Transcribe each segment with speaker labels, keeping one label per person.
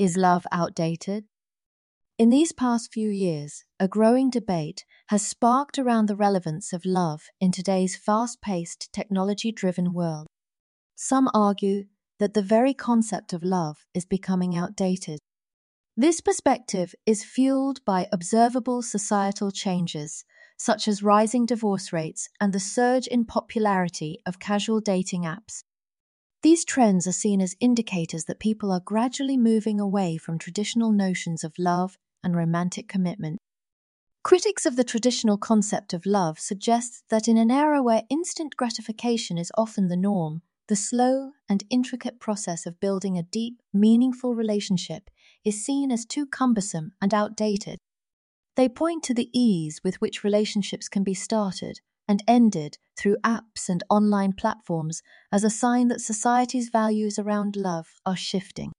Speaker 1: Is love outdated? In these past few years, a growing debate has sparked around the relevance of love in today's fast paced, technology driven world. Some argue that the very concept of love is becoming outdated. This perspective is fueled by observable societal changes, such as rising divorce rates and the surge in popularity of casual dating apps. These trends are seen as indicators that people are gradually moving away from traditional notions of love and romantic commitment. Critics of the traditional concept of love suggest that in an era where instant gratification is often the norm, the slow and intricate process of building a deep, meaningful relationship is seen as too cumbersome and outdated. They point to the ease with which relationships can be started and ended through apps and online platforms as a sign that society's values around love are shifting.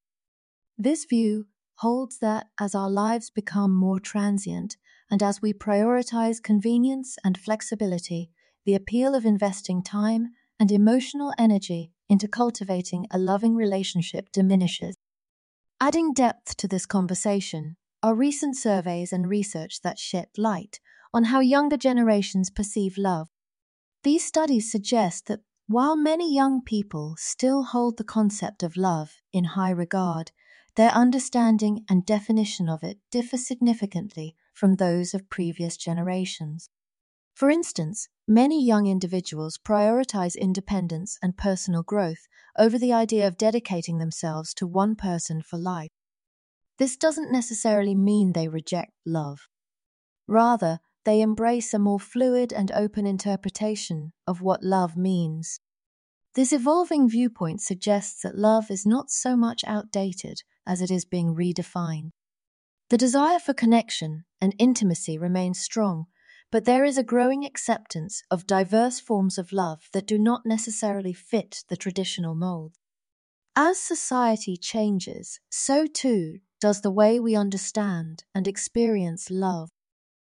Speaker 1: This view holds that as our lives become more transient and as we prioritize convenience and flexibility, the appeal of investing time and emotional energy into cultivating a loving relationship diminishes. Adding depth to this conversation are recent surveys and research that shed light on how younger generations perceive love. These studies suggest that while many young people still hold the concept of love in high regard, their understanding and definition of it differ significantly from those of previous generations. For instance, many young individuals prioritize independence and personal growth over the idea of dedicating themselves to one person for life. This doesn't necessarily mean they reject love. Rather, they embrace a more fluid and open interpretation of what love means. This evolving viewpoint suggests that love is not so much outdated as it is being redefined. The desire for connection and intimacy remains strong, but there is a growing acceptance of diverse forms of love that do not necessarily fit the traditional mold. As society changes, so too does the way we understand and experience love.